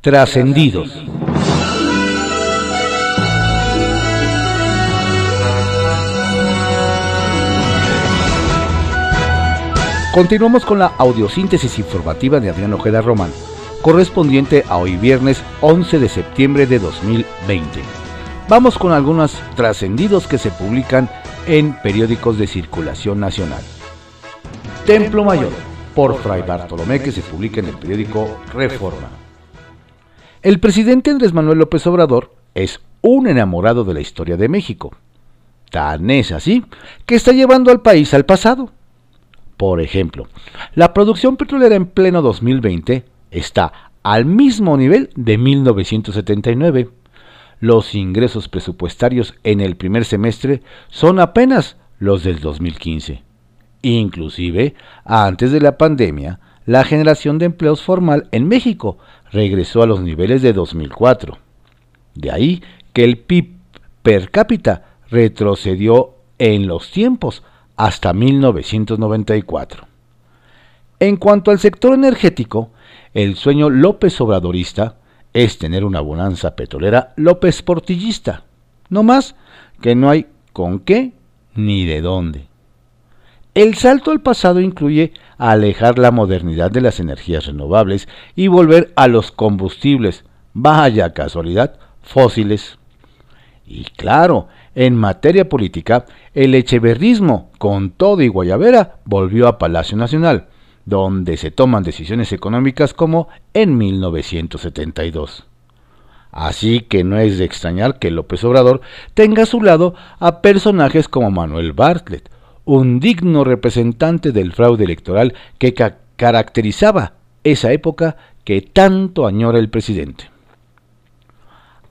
Trascendidos. Continuamos con la audiosíntesis informativa de Adrián Ojeda Román, correspondiente a hoy viernes 11 de septiembre de 2020. Vamos con algunos trascendidos que se publican en periódicos de circulación nacional. Templo Mayor, por Fray Bartolomé, que se publica en el periódico Reforma. El presidente Andrés Manuel López Obrador es un enamorado de la historia de México. Tan es así que está llevando al país al pasado. Por ejemplo, la producción petrolera en pleno 2020 está al mismo nivel de 1979. Los ingresos presupuestarios en el primer semestre son apenas los del 2015. Inclusive, antes de la pandemia, la generación de empleos formal en México regresó a los niveles de 2004. De ahí que el PIB per cápita retrocedió en los tiempos hasta 1994. En cuanto al sector energético, el sueño López Obradorista es tener una bonanza petrolera López Portillista, no más que no hay con qué ni de dónde. El salto al pasado incluye alejar la modernidad de las energías renovables y volver a los combustibles, vaya casualidad, fósiles. Y claro, en materia política, el echeverrismo, con todo y guayabera, volvió a Palacio Nacional, donde se toman decisiones económicas como en 1972. Así que no es de extrañar que López Obrador tenga a su lado a personajes como Manuel Bartlett, un digno representante del fraude electoral que caracterizaba esa época que tanto añora el presidente.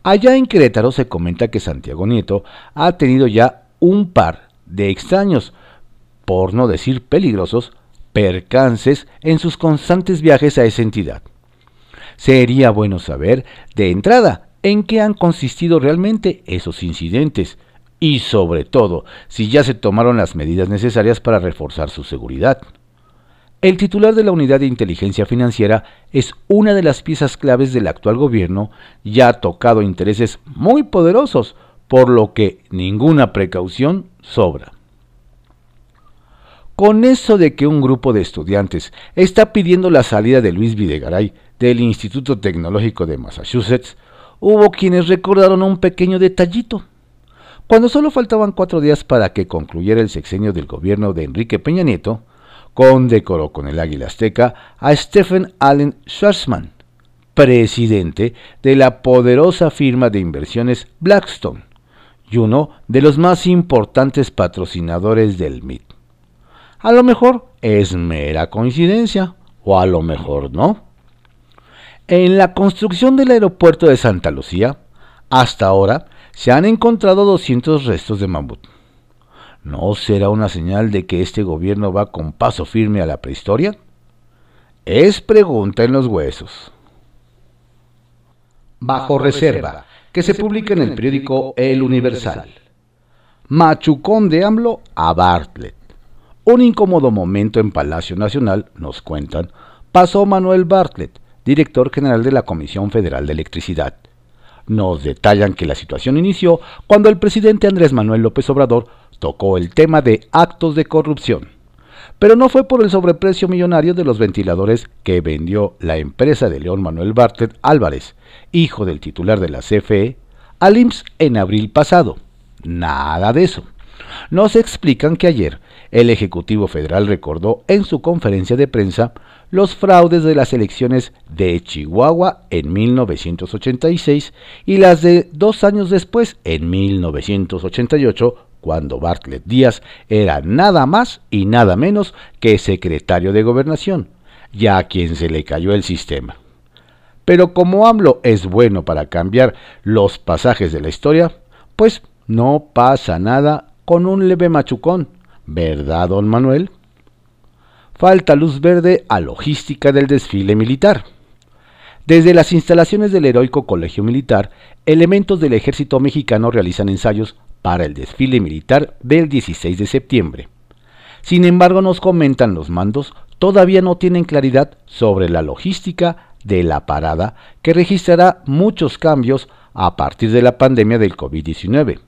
Allá en Querétaro se comenta que Santiago Nieto ha tenido ya un par de extraños, por no decir peligrosos, percances en sus constantes viajes a esa entidad. Sería bueno saber, de entrada, en qué han consistido realmente esos incidentes y sobre todo si ya se tomaron las medidas necesarias para reforzar su seguridad. El titular de la Unidad de Inteligencia Financiera es una de las piezas claves del actual gobierno, ya ha tocado intereses muy poderosos, por lo que ninguna precaución sobra. Con eso de que un grupo de estudiantes está pidiendo la salida de Luis Videgaray del Instituto Tecnológico de Massachusetts, hubo quienes recordaron un pequeño detallito. Cuando solo faltaban cuatro días para que concluyera el sexenio del gobierno de Enrique Peña Nieto, condecoró con el águila azteca a Stephen Allen Schwarzman, presidente de la poderosa firma de inversiones Blackstone y uno de los más importantes patrocinadores del MIT. A lo mejor es mera coincidencia, o a lo mejor no. En la construcción del aeropuerto de Santa Lucía, hasta ahora se han encontrado 200 restos de mamut. ¿No será una señal de que este gobierno va con paso firme a la prehistoria? Es pregunta en los huesos. Bajo reserva, que se publica en el periódico El Universal. Machucón de AMLO a Bartlett. Un incómodo momento en Palacio Nacional, nos cuentan, pasó Manuel Bartlett, director general de la Comisión Federal de Electricidad nos detallan que la situación inició cuando el presidente Andrés Manuel López Obrador tocó el tema de actos de corrupción. Pero no fue por el sobreprecio millonario de los ventiladores que vendió la empresa de León Manuel Bartlett Álvarez, hijo del titular de la CFE, al IMSS en abril pasado. Nada de eso. Nos explican que ayer el Ejecutivo Federal recordó en su conferencia de prensa los fraudes de las elecciones de Chihuahua en 1986 y las de dos años después, en 1988, cuando Bartlett Díaz era nada más y nada menos que secretario de gobernación, ya a quien se le cayó el sistema. Pero como AMLO es bueno para cambiar los pasajes de la historia, pues no pasa nada con un leve machucón, ¿verdad, don Manuel? Falta luz verde a logística del desfile militar. Desde las instalaciones del heroico Colegio Militar, elementos del ejército mexicano realizan ensayos para el desfile militar del 16 de septiembre. Sin embargo, nos comentan los mandos, todavía no tienen claridad sobre la logística de La Parada, que registrará muchos cambios a partir de la pandemia del COVID-19.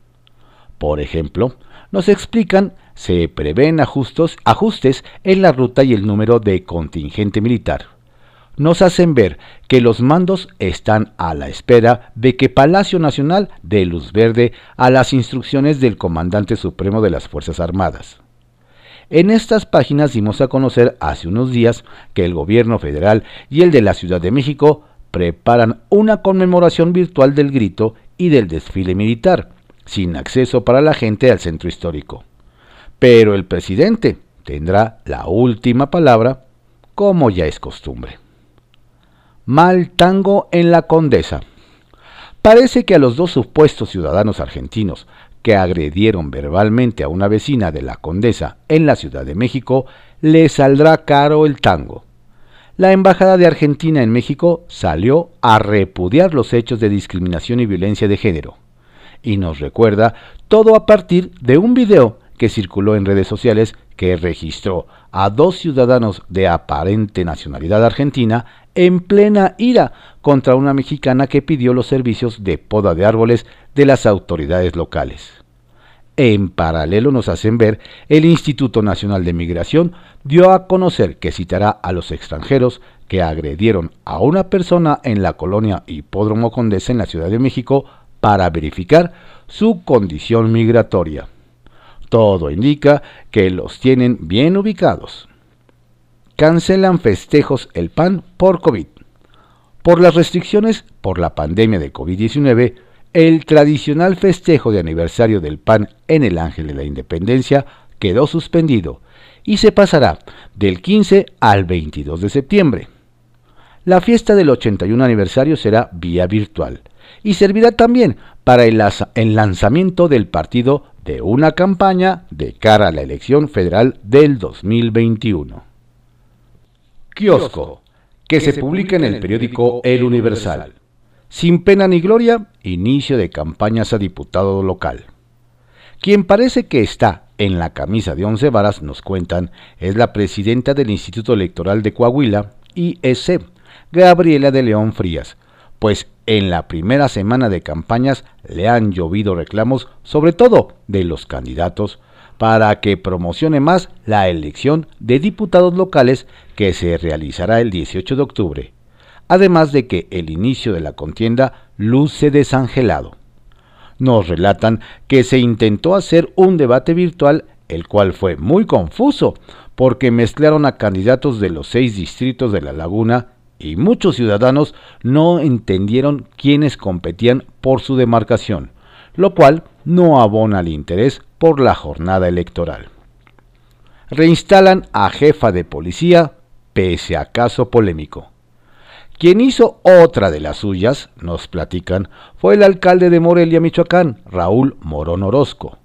Por ejemplo, nos explican se prevén ajustos, ajustes en la ruta y el número de contingente militar. Nos hacen ver que los mandos están a la espera de que Palacio Nacional dé luz verde a las instrucciones del Comandante Supremo de las Fuerzas Armadas. En estas páginas dimos a conocer hace unos días que el gobierno federal y el de la Ciudad de México preparan una conmemoración virtual del grito y del desfile militar, sin acceso para la gente al centro histórico. Pero el presidente tendrá la última palabra, como ya es costumbre. Mal tango en la condesa. Parece que a los dos supuestos ciudadanos argentinos que agredieron verbalmente a una vecina de la Condesa en la Ciudad de México, le saldrá caro el tango. La Embajada de Argentina en México salió a repudiar los hechos de discriminación y violencia de género. Y nos recuerda todo a partir de un video que circuló en redes sociales que registró a dos ciudadanos de aparente nacionalidad argentina en plena ira contra una mexicana que pidió los servicios de poda de árboles de las autoridades locales. En paralelo nos hacen ver, el Instituto Nacional de Migración dio a conocer que citará a los extranjeros que agredieron a una persona en la colonia Hipódromo Condesa en la Ciudad de México para verificar su condición migratoria. Todo indica que los tienen bien ubicados. Cancelan festejos el PAN por COVID. Por las restricciones por la pandemia de COVID-19, el tradicional festejo de aniversario del PAN en el Ángel de la Independencia quedó suspendido y se pasará del 15 al 22 de septiembre. La fiesta del 81 aniversario será vía virtual y servirá también para el, lanzamiento del partido de una campaña de cara a la elección federal del 2021. Kiosco, que se publica en el periódico El Universal. Sin pena ni gloria, inicio de campañas a diputado local. Quien parece que está en la camisa de once varas, nos cuentan, es la presidenta del Instituto Electoral de Coahuila, IEC, Gabriela de León Frías, pues en la primera semana de campañas le han llovido reclamos, sobre todo de los candidatos, para que promocione más la elección de diputados locales que se realizará el 18 de octubre además de que el inicio de la contienda luce desangelado. Nos relatan que se intentó hacer un debate virtual, el cual fue muy confuso, porque mezclaron a candidatos de los seis distritos de la laguna y muchos ciudadanos no entendieron quiénes competían por su demarcación, lo cual no abona el interés por la jornada electoral. Reinstalan a jefa de policía pese a caso polémico. Quien hizo otra de las suyas, nos platican, fue el alcalde de Morelia, Michoacán, Raúl Morón Orozco,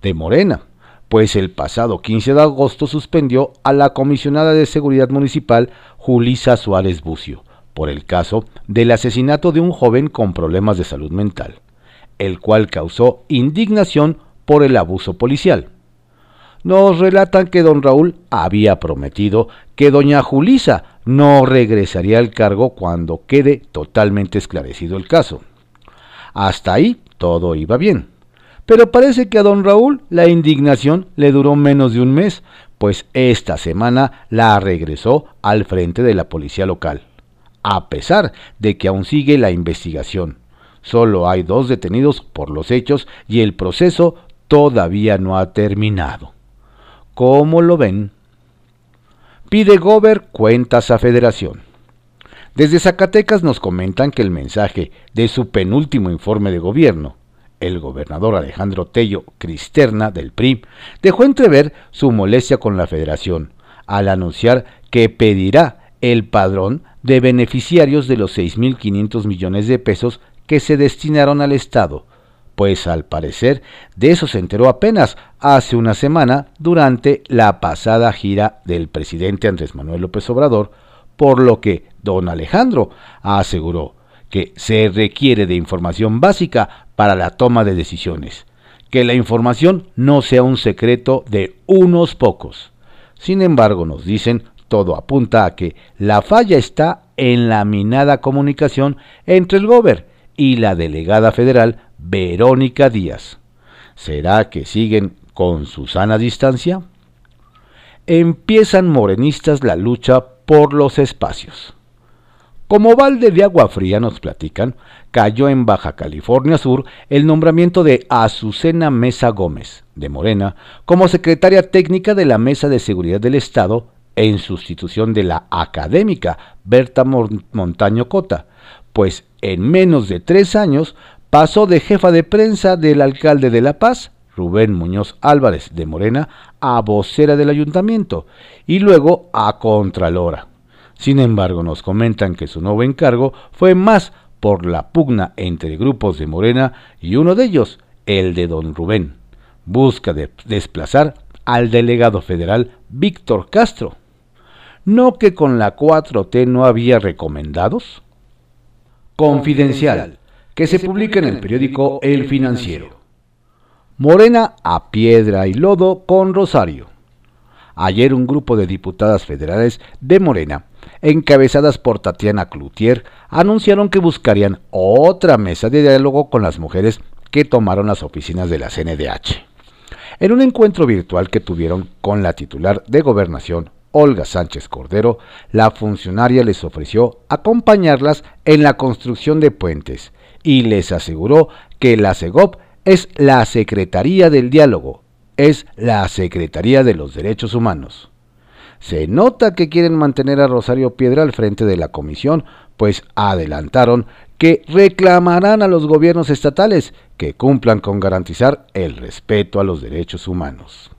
de Morena, pues el pasado 15 de agosto suspendió a la comisionada de Seguridad Municipal, Julisa Suárez Bucio, por el caso del asesinato de un joven con problemas de salud mental, el cual causó indignación por el abuso policial nos relatan que don Raúl había prometido que doña Julisa no regresaría al cargo cuando quede totalmente esclarecido el caso. Hasta ahí todo iba bien. Pero parece que a don Raúl la indignación le duró menos de un mes, pues esta semana la regresó al frente de la policía local, a pesar de que aún sigue la investigación. Solo hay dos detenidos por los hechos y el proceso todavía no ha terminado. ¿Cómo lo ven? Pide Gober cuentas a Federación. Desde Zacatecas nos comentan que el mensaje de su penúltimo informe de gobierno, el gobernador Alejandro Tello Cristerna del PRI, dejó entrever su molestia con la Federación al anunciar que pedirá el padrón de beneficiarios de los 6.500 millones de pesos que se destinaron al Estado pues al parecer de eso se enteró apenas hace una semana durante la pasada gira del presidente Andrés Manuel López Obrador, por lo que don Alejandro aseguró que se requiere de información básica para la toma de decisiones, que la información no sea un secreto de unos pocos. Sin embargo, nos dicen, todo apunta a que la falla está en la minada comunicación entre el Gober y la delegada federal Verónica Díaz. ¿Será que siguen con su sana distancia? Empiezan morenistas la lucha por los espacios. Como balde de agua fría nos platican, cayó en Baja California Sur el nombramiento de Azucena Mesa Gómez, de Morena, como secretaria técnica de la Mesa de Seguridad del Estado en sustitución de la académica Berta Montaño Cota, pues en menos de tres años pasó de jefa de prensa del alcalde de La Paz, Rubén Muñoz Álvarez de Morena, a vocera del ayuntamiento y luego a Contralora. Sin embargo, nos comentan que su nuevo encargo fue más por la pugna entre grupos de Morena y uno de ellos, el de don Rubén. Busca desplazar al delegado federal Víctor Castro. ¿No que con la 4T no había recomendados? Confidencial, que se publica en el periódico El Financiero. Morena a piedra y lodo con Rosario. Ayer un grupo de diputadas federales de Morena encabezadas por Tatiana Cloutier, anunciaron que buscarían otra mesa de diálogo con las mujeres que tomaron las oficinas de la CNDH. En un encuentro virtual que tuvieron con la titular de Gobernación, Olga Sánchez Cordero, la funcionaria les ofreció acompañarlas en la construcción de puentes y les aseguró que la CEGOP es la Secretaría del Diálogo, es la Secretaría de los Derechos Humanos. Se nota que quieren mantener a Rosario Piedra al frente de la comisión, pues adelantaron que reclamarán a los gobiernos estatales que cumplan con garantizar el respeto a los derechos humanos.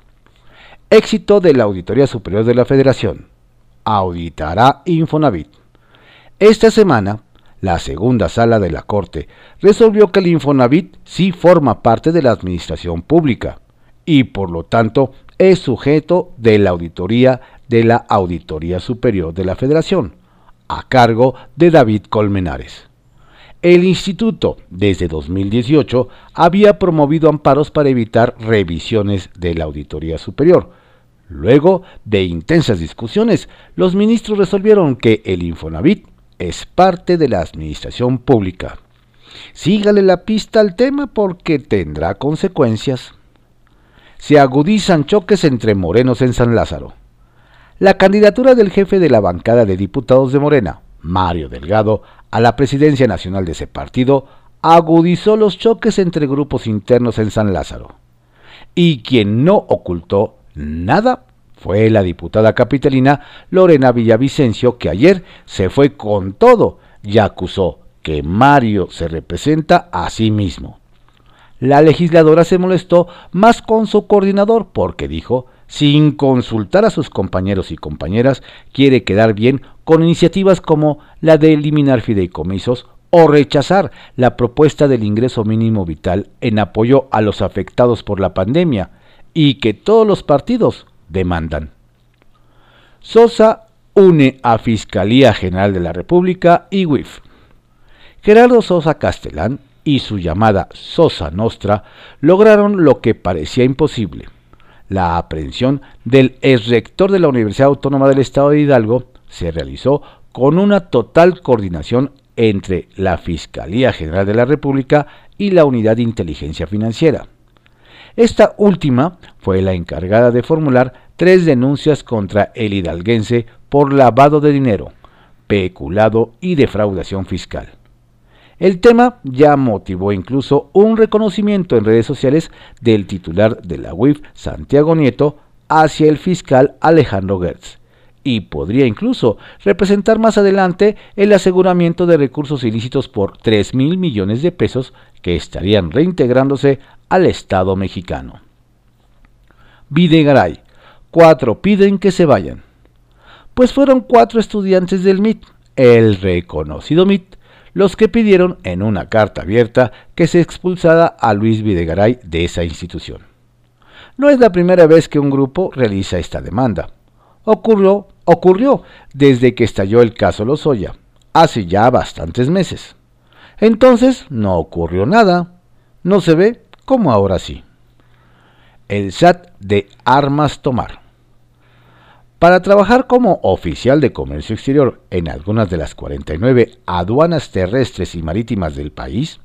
Éxito de la Auditoría Superior de la Federación. Auditará Infonavit. Esta semana, la segunda sala de la Corte resolvió que el Infonavit sí forma parte de la administración pública y por lo tanto es sujeto de la auditoría de la Auditoría Superior de la Federación, a cargo de David Colmenares. El instituto, desde 2018, había promovido amparos para evitar revisiones de la Auditoría Superior. Luego de intensas discusiones, los ministros resolvieron que el Infonavit es parte de la administración pública. Sígale la pista al tema porque tendrá consecuencias. Se agudizan choques entre morenos en San Lázaro. La candidatura del jefe de la bancada de diputados de Morena, Mario Delgado, a la presidencia nacional de ese partido, agudizó los choques entre grupos internos en San Lázaro. Y quien no ocultó nada fue la diputada capitalina Lorena Villavicencio, que ayer se fue con todo y acusó que Mario se representa a sí mismo. La legisladora se molestó más con su coordinador porque dijo sin consultar a sus compañeros y compañeras, quiere quedar bien con iniciativas como la de eliminar fideicomisos o rechazar la propuesta del ingreso mínimo vital en apoyo a los afectados por la pandemia y que todos los partidos demandan. Sosa une a Fiscalía General de la República y WIF. Gerardo Sosa Castellán y su llamada Sosa Nostra lograron lo que parecía imposible la aprehensión del exrector de la Universidad Autónoma del Estado de Hidalgo se realizó con una total coordinación entre la Fiscalía General de la República y la Unidad de Inteligencia Financiera. Esta última fue la encargada de formular tres denuncias contra el hidalguense por lavado de dinero, peculado y defraudación fiscal. El tema ya motivó incluso un reconocimiento en redes sociales del titular de la UIF, Santiago Nieto, hacia el fiscal Alejandro Gertz, y podría incluso representar más adelante el aseguramiento de recursos ilícitos por 3 mil millones de pesos que estarían reintegrándose al Estado mexicano. Videgaray. Cuatro piden que se vayan. Pues fueron cuatro estudiantes del MIT, el reconocido MIT, los que pidieron en una carta abierta que se expulsara a Luis Videgaray de esa institución. No es la primera vez que un grupo realiza esta demanda. Ocurrió, ocurrió desde que estalló el caso Lozoya, hace ya bastantes meses. Entonces no ocurrió nada. No se ve como ahora sí. El SAT de armas tomar. Para trabajar como oficial de comercio exterior en algunas de las 49 aduanas terrestres y marítimas del país,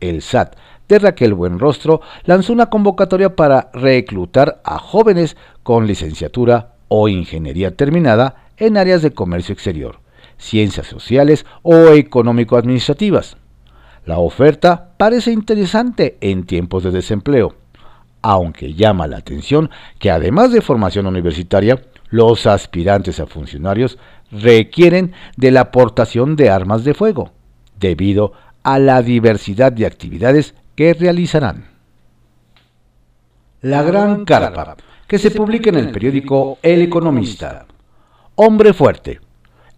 el SAT de Raquel Buenrostro lanzó una convocatoria para reclutar a jóvenes con licenciatura o ingeniería terminada en áreas de comercio exterior, ciencias sociales o económico-administrativas. La oferta parece interesante en tiempos de desempleo, aunque llama la atención que además de formación universitaria, los aspirantes a funcionarios requieren de la aportación de armas de fuego, debido a la diversidad de actividades que realizarán. La Gran Carpa, que se publica en el periódico El Economista. Hombre fuerte.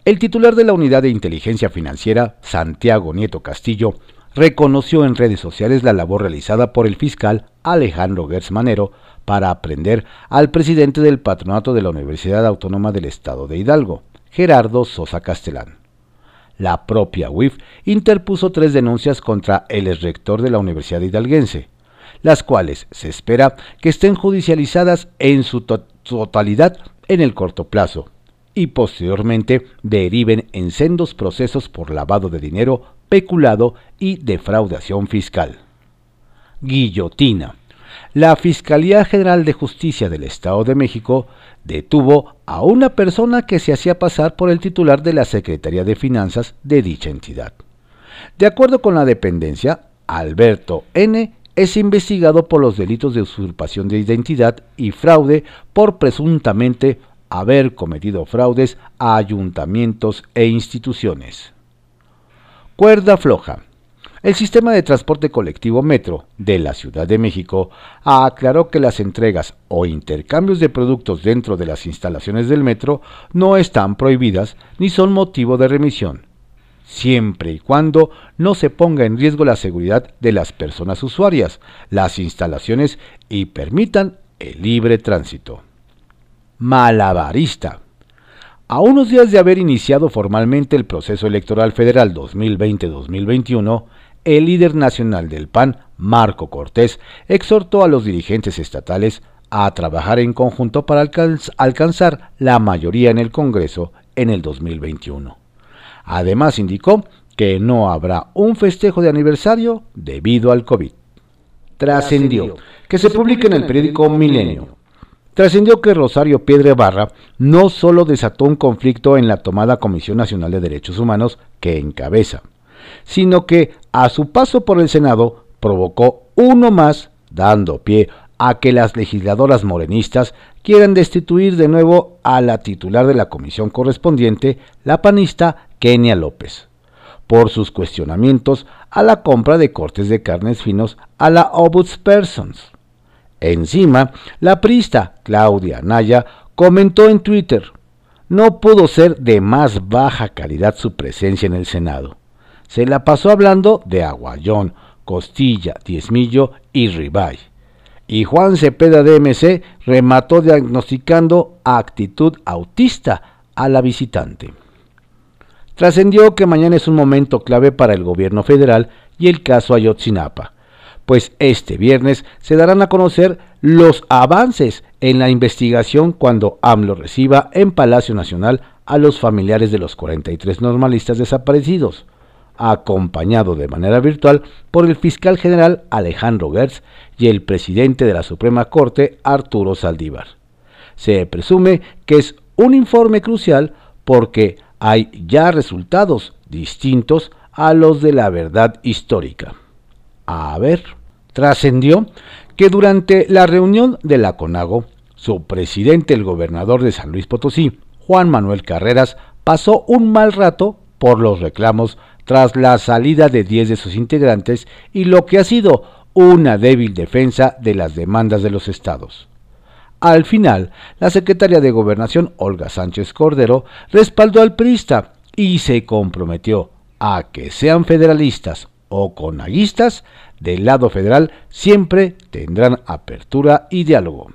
El titular de la Unidad de Inteligencia Financiera, Santiago Nieto Castillo, reconoció en redes sociales la labor realizada por el fiscal Alejandro Gertz Manero para aprender al presidente del patronato de la Universidad Autónoma del Estado de Hidalgo, Gerardo Sosa Castelán. La propia UIF interpuso tres denuncias contra el rector de la Universidad Hidalguense, las cuales se espera que estén judicializadas en su totalidad en el corto plazo y posteriormente deriven en sendos procesos por lavado de dinero, peculado y defraudación fiscal. Guillotina. La Fiscalía General de Justicia del Estado de México detuvo a una persona que se hacía pasar por el titular de la Secretaría de Finanzas de dicha entidad. De acuerdo con la dependencia, Alberto N. es investigado por los delitos de usurpación de identidad y fraude por presuntamente haber cometido fraudes a ayuntamientos e instituciones. Cuerda floja. El sistema de transporte colectivo Metro de la Ciudad de México aclaró que las entregas o intercambios de productos dentro de las instalaciones del metro no están prohibidas ni son motivo de remisión, siempre y cuando no se ponga en riesgo la seguridad de las personas usuarias, las instalaciones y permitan el libre tránsito malabarista. A unos días de haber iniciado formalmente el proceso electoral federal 2020-2021, el líder nacional del PAN, Marco Cortés, exhortó a los dirigentes estatales a trabajar en conjunto para alcanzar la mayoría en el Congreso en el 2021. Además indicó que no habrá un festejo de aniversario debido al COVID. Trascendió que se publique en el periódico Milenio trascendió que Rosario Piedre Barra no solo desató un conflicto en la tomada Comisión Nacional de Derechos Humanos que encabeza, sino que a su paso por el Senado provocó uno más, dando pie a que las legisladoras morenistas quieran destituir de nuevo a la titular de la comisión correspondiente, la panista Kenia López, por sus cuestionamientos a la compra de cortes de carnes finos a la Persons. Encima, la prista Claudia Naya comentó en Twitter, no pudo ser de más baja calidad su presencia en el Senado. Se la pasó hablando de aguayón, costilla, diezmillo y ribay. Y Juan Cepeda de MC remató diagnosticando actitud autista a la visitante. Trascendió que mañana es un momento clave para el gobierno federal y el caso Ayotzinapa pues este viernes se darán a conocer los avances en la investigación cuando AMLO reciba en Palacio Nacional a los familiares de los 43 normalistas desaparecidos, acompañado de manera virtual por el fiscal general Alejandro Gertz y el presidente de la Suprema Corte Arturo Saldívar. Se presume que es un informe crucial porque hay ya resultados distintos a los de la verdad histórica. A ver trascendió que durante la reunión de la CONAGO, su presidente, el gobernador de San Luis Potosí, Juan Manuel Carreras, pasó un mal rato por los reclamos tras la salida de 10 de sus integrantes y lo que ha sido una débil defensa de las demandas de los estados. Al final, la secretaria de Gobernación, Olga Sánchez Cordero, respaldó al PRISTA y se comprometió a que sean federalistas o conaguistas del lado federal siempre tendrán apertura y diálogo.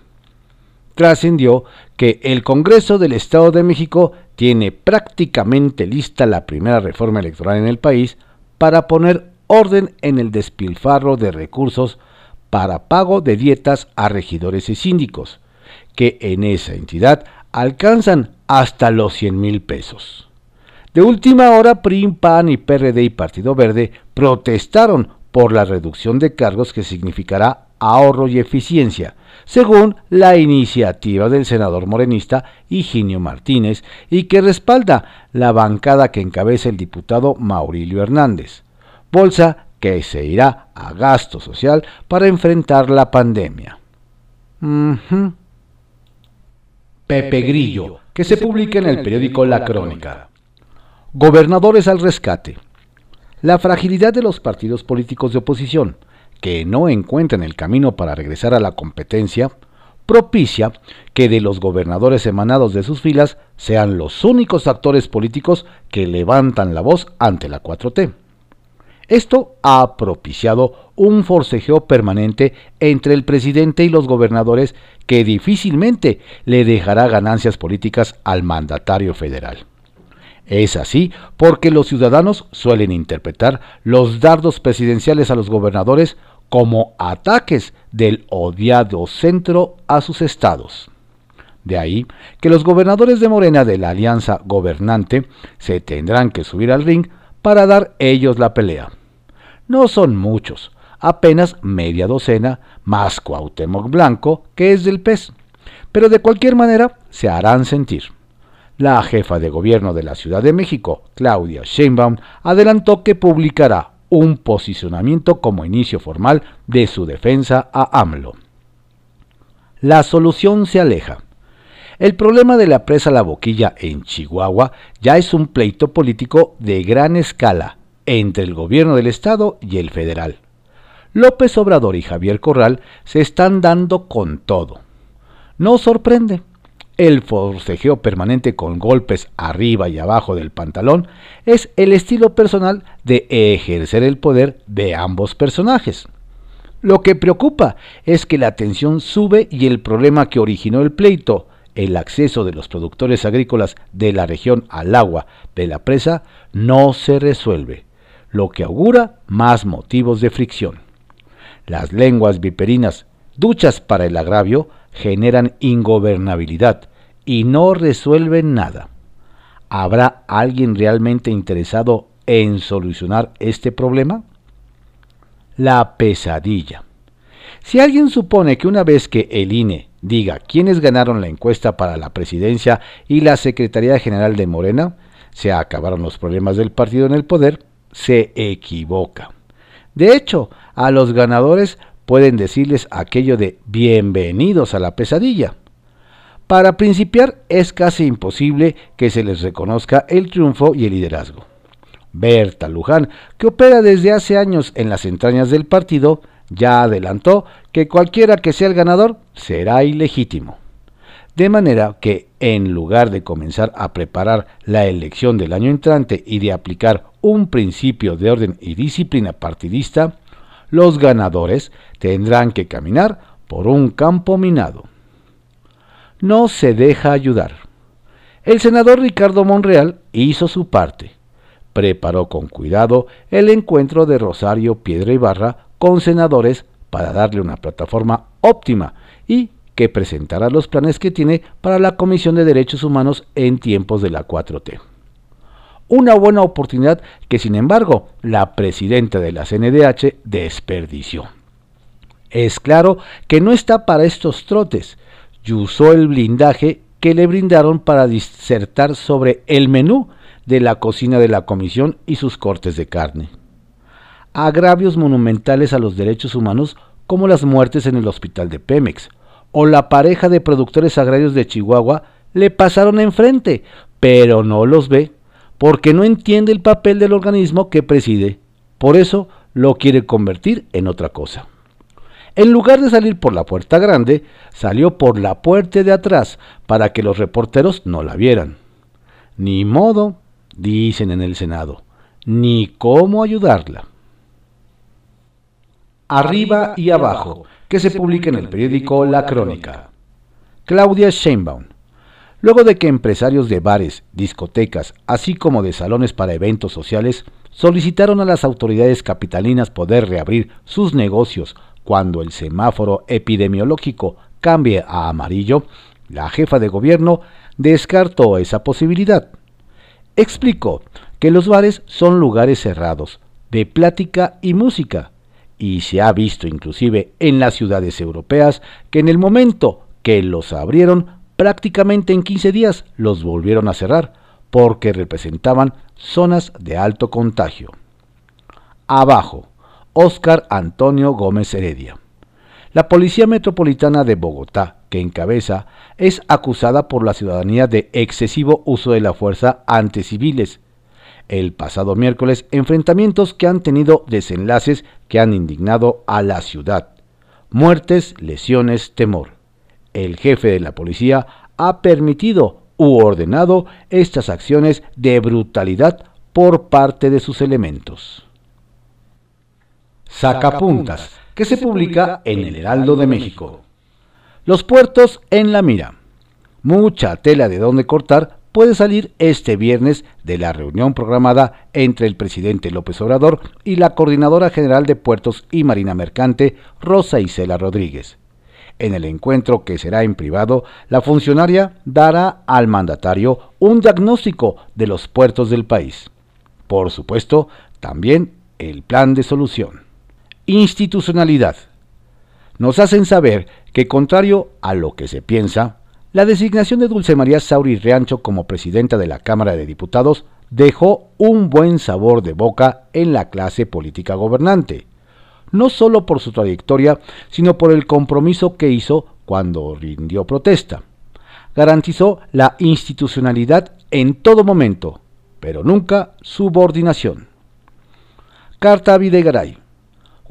Trascendió que el Congreso del Estado de México tiene prácticamente lista la primera reforma electoral en el país para poner orden en el despilfarro de recursos para pago de dietas a regidores y síndicos, que en esa entidad alcanzan hasta los 100 mil pesos. De última hora, PRI, PAN y PRD y Partido Verde protestaron por la reducción de cargos que significará ahorro y eficiencia, según la iniciativa del senador morenista Higinio Martínez y que respalda la bancada que encabeza el diputado Maurilio Hernández. Bolsa que se irá a gasto social para enfrentar la pandemia. Pepe Grillo, que se publica en el periódico La Crónica. Gobernadores al rescate. La fragilidad de los partidos políticos de oposición, que no encuentran el camino para regresar a la competencia, propicia que de los gobernadores emanados de sus filas sean los únicos actores políticos que levantan la voz ante la 4T. Esto ha propiciado un forcejeo permanente entre el presidente y los gobernadores que difícilmente le dejará ganancias políticas al mandatario federal. Es así porque los ciudadanos suelen interpretar los dardos presidenciales a los gobernadores como ataques del odiado centro a sus estados. De ahí que los gobernadores de Morena de la alianza gobernante se tendrán que subir al ring para dar ellos la pelea. No son muchos, apenas media docena, más Cuauhtémoc Blanco, que es del PES, pero de cualquier manera se harán sentir. La jefa de gobierno de la Ciudad de México, Claudia Sheinbaum, adelantó que publicará un posicionamiento como inicio formal de su defensa a AMLO. La solución se aleja. El problema de la presa La Boquilla en Chihuahua ya es un pleito político de gran escala entre el gobierno del estado y el federal. López Obrador y Javier Corral se están dando con todo. No sorprende. El forcejeo permanente con golpes arriba y abajo del pantalón es el estilo personal de ejercer el poder de ambos personajes. Lo que preocupa es que la tensión sube y el problema que originó el pleito, el acceso de los productores agrícolas de la región al agua de la presa, no se resuelve, lo que augura más motivos de fricción. Las lenguas viperinas, duchas para el agravio, generan ingobernabilidad y no resuelven nada. ¿Habrá alguien realmente interesado en solucionar este problema? La pesadilla. Si alguien supone que una vez que el INE diga quiénes ganaron la encuesta para la presidencia y la Secretaría General de Morena, se acabaron los problemas del partido en el poder, se equivoca. De hecho, a los ganadores pueden decirles aquello de bienvenidos a la pesadilla. Para principiar, es casi imposible que se les reconozca el triunfo y el liderazgo. Berta Luján, que opera desde hace años en las entrañas del partido, ya adelantó que cualquiera que sea el ganador será ilegítimo. De manera que, en lugar de comenzar a preparar la elección del año entrante y de aplicar un principio de orden y disciplina partidista, los ganadores tendrán que caminar por un campo minado. No se deja ayudar. El senador Ricardo Monreal hizo su parte. Preparó con cuidado el encuentro de Rosario Piedra Ibarra con senadores para darle una plataforma óptima y que presentará los planes que tiene para la Comisión de Derechos Humanos en tiempos de la 4T una buena oportunidad que sin embargo la presidenta de la CNDH desperdició. Es claro que no está para estos trotes y usó el blindaje que le brindaron para disertar sobre el menú de la cocina de la comisión y sus cortes de carne. Agravios monumentales a los derechos humanos como las muertes en el hospital de Pemex o la pareja de productores agrarios de Chihuahua le pasaron enfrente, pero no los ve porque no entiende el papel del organismo que preside. Por eso lo quiere convertir en otra cosa. En lugar de salir por la puerta grande, salió por la puerta de atrás para que los reporteros no la vieran. Ni modo, dicen en el Senado, ni cómo ayudarla. Arriba y abajo, que se publica en el periódico La Crónica. Claudia Sheinbaum, luego de que empresarios de bares, discotecas, así como de salones para eventos sociales, solicitaron a las autoridades capitalinas poder reabrir sus negocios cuando el semáforo epidemiológico cambie a amarillo, la jefa de gobierno descartó esa posibilidad. Explicó que los bares son lugares cerrados, de plática y música, y se ha visto inclusive en las ciudades europeas que en el momento que los abrieron, prácticamente en 15 días los volvieron a cerrar, porque representaban zonas de alto contagio. Abajo, Óscar Antonio Gómez Heredia. La Policía Metropolitana de Bogotá, que encabeza, es acusada por la ciudadanía de excesivo uso de la fuerza ante civiles. El pasado miércoles, enfrentamientos que han tenido desenlaces que han indignado a la ciudad. Muertes, lesiones, temor. El jefe de la policía ha permitido u ordenado estas acciones de brutalidad por parte de sus elementos. Sacapuntas que se publica en el Heraldo de México. Los puertos en la mira. Mucha tela de donde cortar puede salir este viernes de la reunión programada entre el presidente López Obrador y la coordinadora general de puertos y marina mercante, Rosa Isela Rodríguez. En el encuentro que será en privado, la funcionaria dará al mandatario un diagnóstico de los puertos del país. Por supuesto, también el plan de solución. Institucionalidad. Nos hacen saber que, contrario a lo que se piensa, la designación de Dulce María Sauri Riancho como presidenta de la Cámara de Diputados dejó un buen sabor de boca en la clase política gobernante, no solo por su trayectoria, sino por el compromiso que hizo cuando rindió protesta. Garantizó la institucionalidad en todo momento, pero nunca subordinación. Carta a Videgaray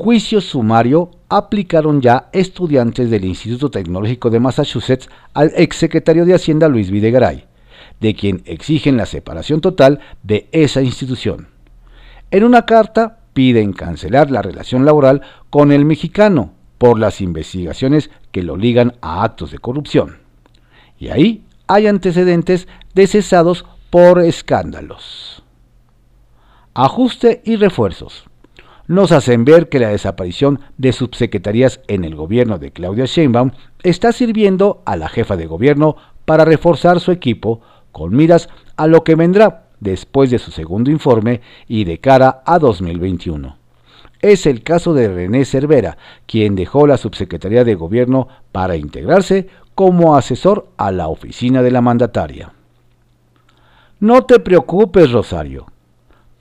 juicio sumario aplicaron ya estudiantes del Instituto Tecnológico de Massachusetts al exsecretario de Hacienda Luis Videgaray, de quien exigen la separación total de esa institución. En una carta piden cancelar la relación laboral con el mexicano por las investigaciones que lo ligan a actos de corrupción. Y ahí hay antecedentes de cesados por escándalos. Ajuste y refuerzos nos hacen ver que la desaparición de subsecretarías en el gobierno de Claudia Sheinbaum está sirviendo a la jefa de gobierno para reforzar su equipo con miras a lo que vendrá después de su segundo informe y de cara a 2021. Es el caso de René Cervera, quien dejó la subsecretaría de gobierno para integrarse como asesor a la oficina de la mandataria. No te preocupes, Rosario.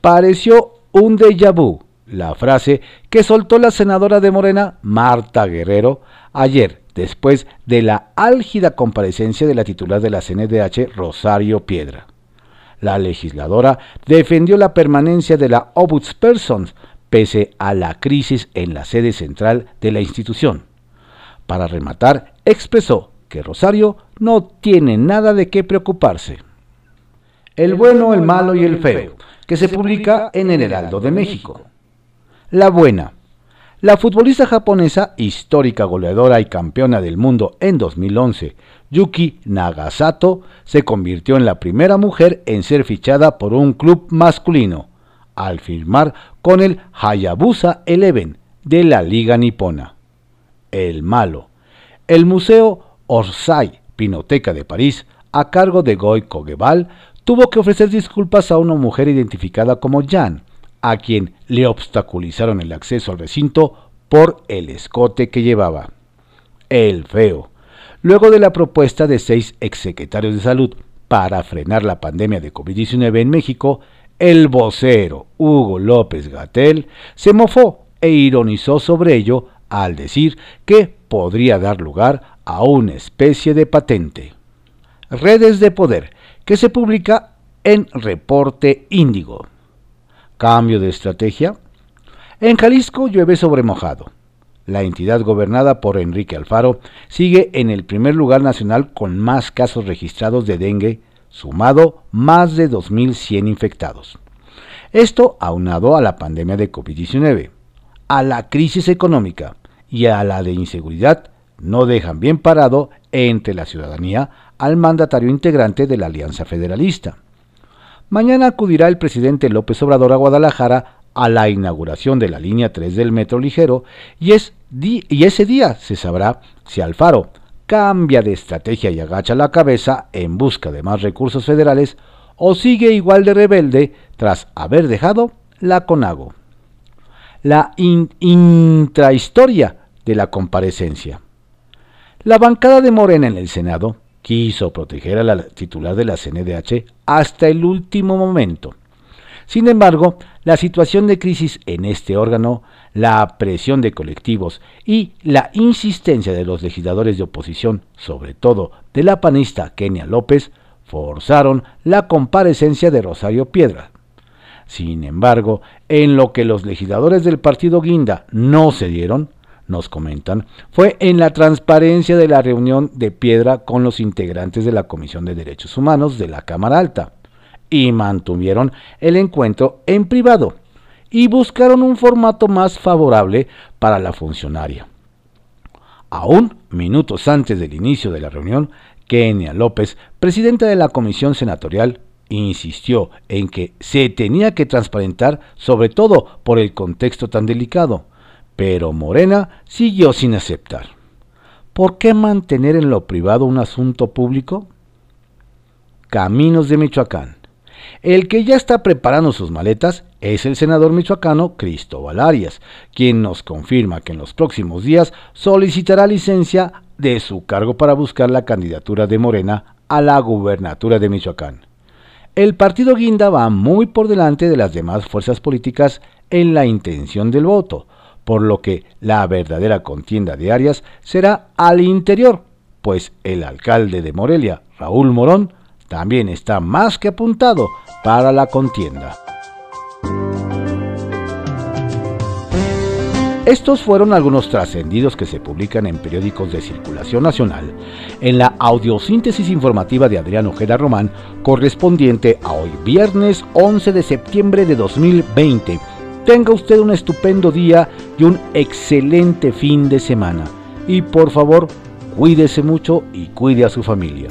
Pareció un déjà vu la frase que soltó la senadora de Morena, Marta Guerrero, ayer, después de la álgida comparecencia de la titular de la CNDH, Rosario Piedra. La legisladora defendió la permanencia de la Ombudsperson pese a la crisis en la sede central de la institución. Para rematar, expresó que Rosario no tiene nada de qué preocuparse. El bueno, el malo y el feo, que se publica en el Heraldo de México. La buena. La futbolista japonesa, histórica goleadora y campeona del mundo en 2011, Yuki Nagasato, se convirtió en la primera mujer en ser fichada por un club masculino, al firmar con el Hayabusa Eleven de la Liga Nipona. El malo. El Museo Orsay Pinoteca de París, a cargo de Goy Kogeval, tuvo que ofrecer disculpas a una mujer identificada como Jan, a quien le obstaculizaron el acceso al recinto por el escote que llevaba. El feo. Luego de la propuesta de seis exsecretarios de salud para frenar la pandemia de COVID-19 en México, el vocero Hugo López Gatel se mofó e ironizó sobre ello al decir que podría dar lugar a una especie de patente. Redes de Poder, que se publica en Reporte Índigo. Cambio de estrategia. En Jalisco llueve sobre mojado. La entidad gobernada por Enrique Alfaro sigue en el primer lugar nacional con más casos registrados de dengue, sumado más de 2.100 infectados. Esto aunado a la pandemia de COVID-19, a la crisis económica y a la de inseguridad, no dejan bien parado entre la ciudadanía al mandatario integrante de la Alianza Federalista. Mañana acudirá el presidente López Obrador a Guadalajara a la inauguración de la línea 3 del metro ligero y, es y ese día se sabrá si Alfaro cambia de estrategia y agacha la cabeza en busca de más recursos federales o sigue igual de rebelde tras haber dejado la CONAGO. La intrahistoria de la comparecencia. La bancada de Morena en el Senado quiso proteger a la titular de la CNDH hasta el último momento. Sin embargo, la situación de crisis en este órgano, la presión de colectivos y la insistencia de los legisladores de oposición, sobre todo de la panista Kenia López, forzaron la comparecencia de Rosario Piedra. Sin embargo, en lo que los legisladores del partido Guinda no se dieron, nos comentan, fue en la transparencia de la reunión de Piedra con los integrantes de la Comisión de Derechos Humanos de la Cámara Alta, y mantuvieron el encuentro en privado, y buscaron un formato más favorable para la funcionaria. Aún minutos antes del inicio de la reunión, Kenia López, presidenta de la Comisión Senatorial, insistió en que se tenía que transparentar sobre todo por el contexto tan delicado, pero Morena siguió sin aceptar. ¿Por qué mantener en lo privado un asunto público? Caminos de Michoacán. El que ya está preparando sus maletas es el senador michoacano Cristóbal Arias, quien nos confirma que en los próximos días solicitará licencia de su cargo para buscar la candidatura de Morena a la gubernatura de Michoacán. El partido Guinda va muy por delante de las demás fuerzas políticas en la intención del voto, por lo que la verdadera contienda de Arias será al interior, pues el alcalde de Morelia, Raúl Morón, también está más que apuntado para la contienda. Estos fueron algunos trascendidos que se publican en periódicos de circulación nacional, en la audiosíntesis informativa de Adrián Ojeda Román, correspondiente a hoy viernes 11 de septiembre de 2020 Tenga usted un estupendo día y un excelente fin de semana. Y por favor, cuídese mucho y cuide a su familia.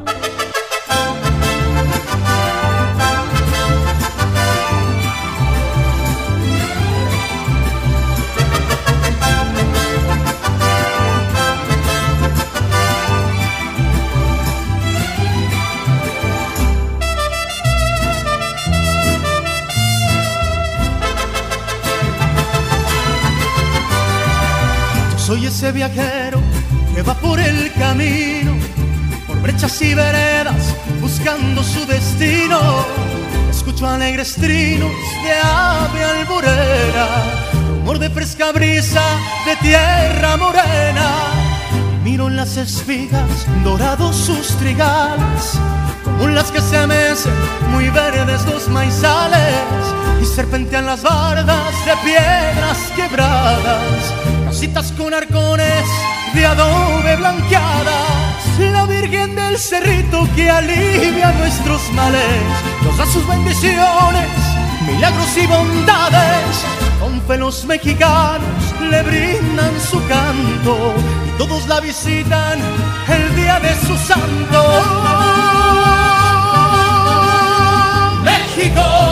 Viajero que va por el camino, por brechas y veredas, buscando su destino. Escucho alegres trinos de ave alborera, rumor de fresca brisa de tierra morena. Miro en las espigas dorados sus trigales, como las que se mecen muy verdes los maizales, y serpentean las bardas de piedras quebradas Citas con arcones de adobe blanqueadas, la Virgen del Cerrito que alivia nuestros males, nos da sus bendiciones, milagros y bondades. Con fe mexicanos le brindan su canto y todos la visitan el día de su santo. México.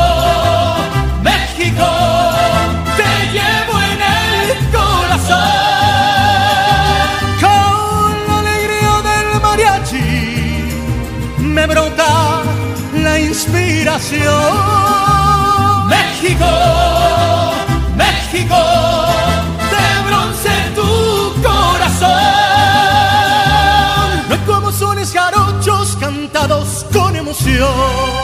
México, México, de bronce tu corazón. No hay como sones jarochos cantados con emoción.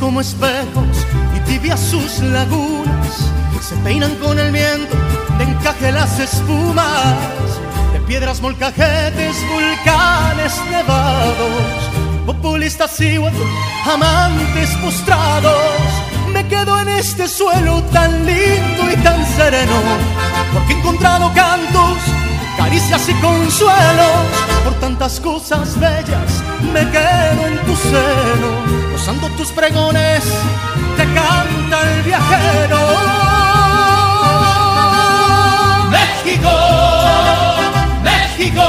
Como espejos y tibias sus lagunas. Se peinan con el viento de encaje las espumas. De piedras molcajetes, volcanes nevados, populistas y amantes postrados. Me quedo en este suelo tan lindo y tan sereno, porque he encontrado cantos, caricias y consuelos por tantas cosas bellas. Me quedo en tu seno tus pregones te canta el viajero. México, México,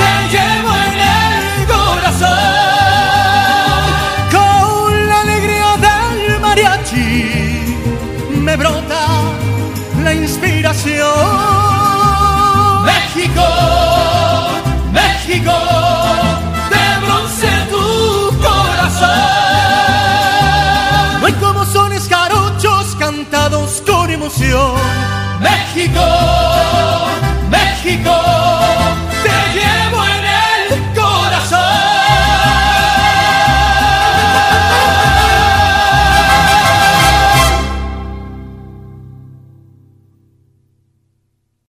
te llevo en el corazón. Con la alegría del mariachi me brota la inspiración. México, México, de bronce tu corazón. No hay como sones jarochos cantados con emoción. México, México.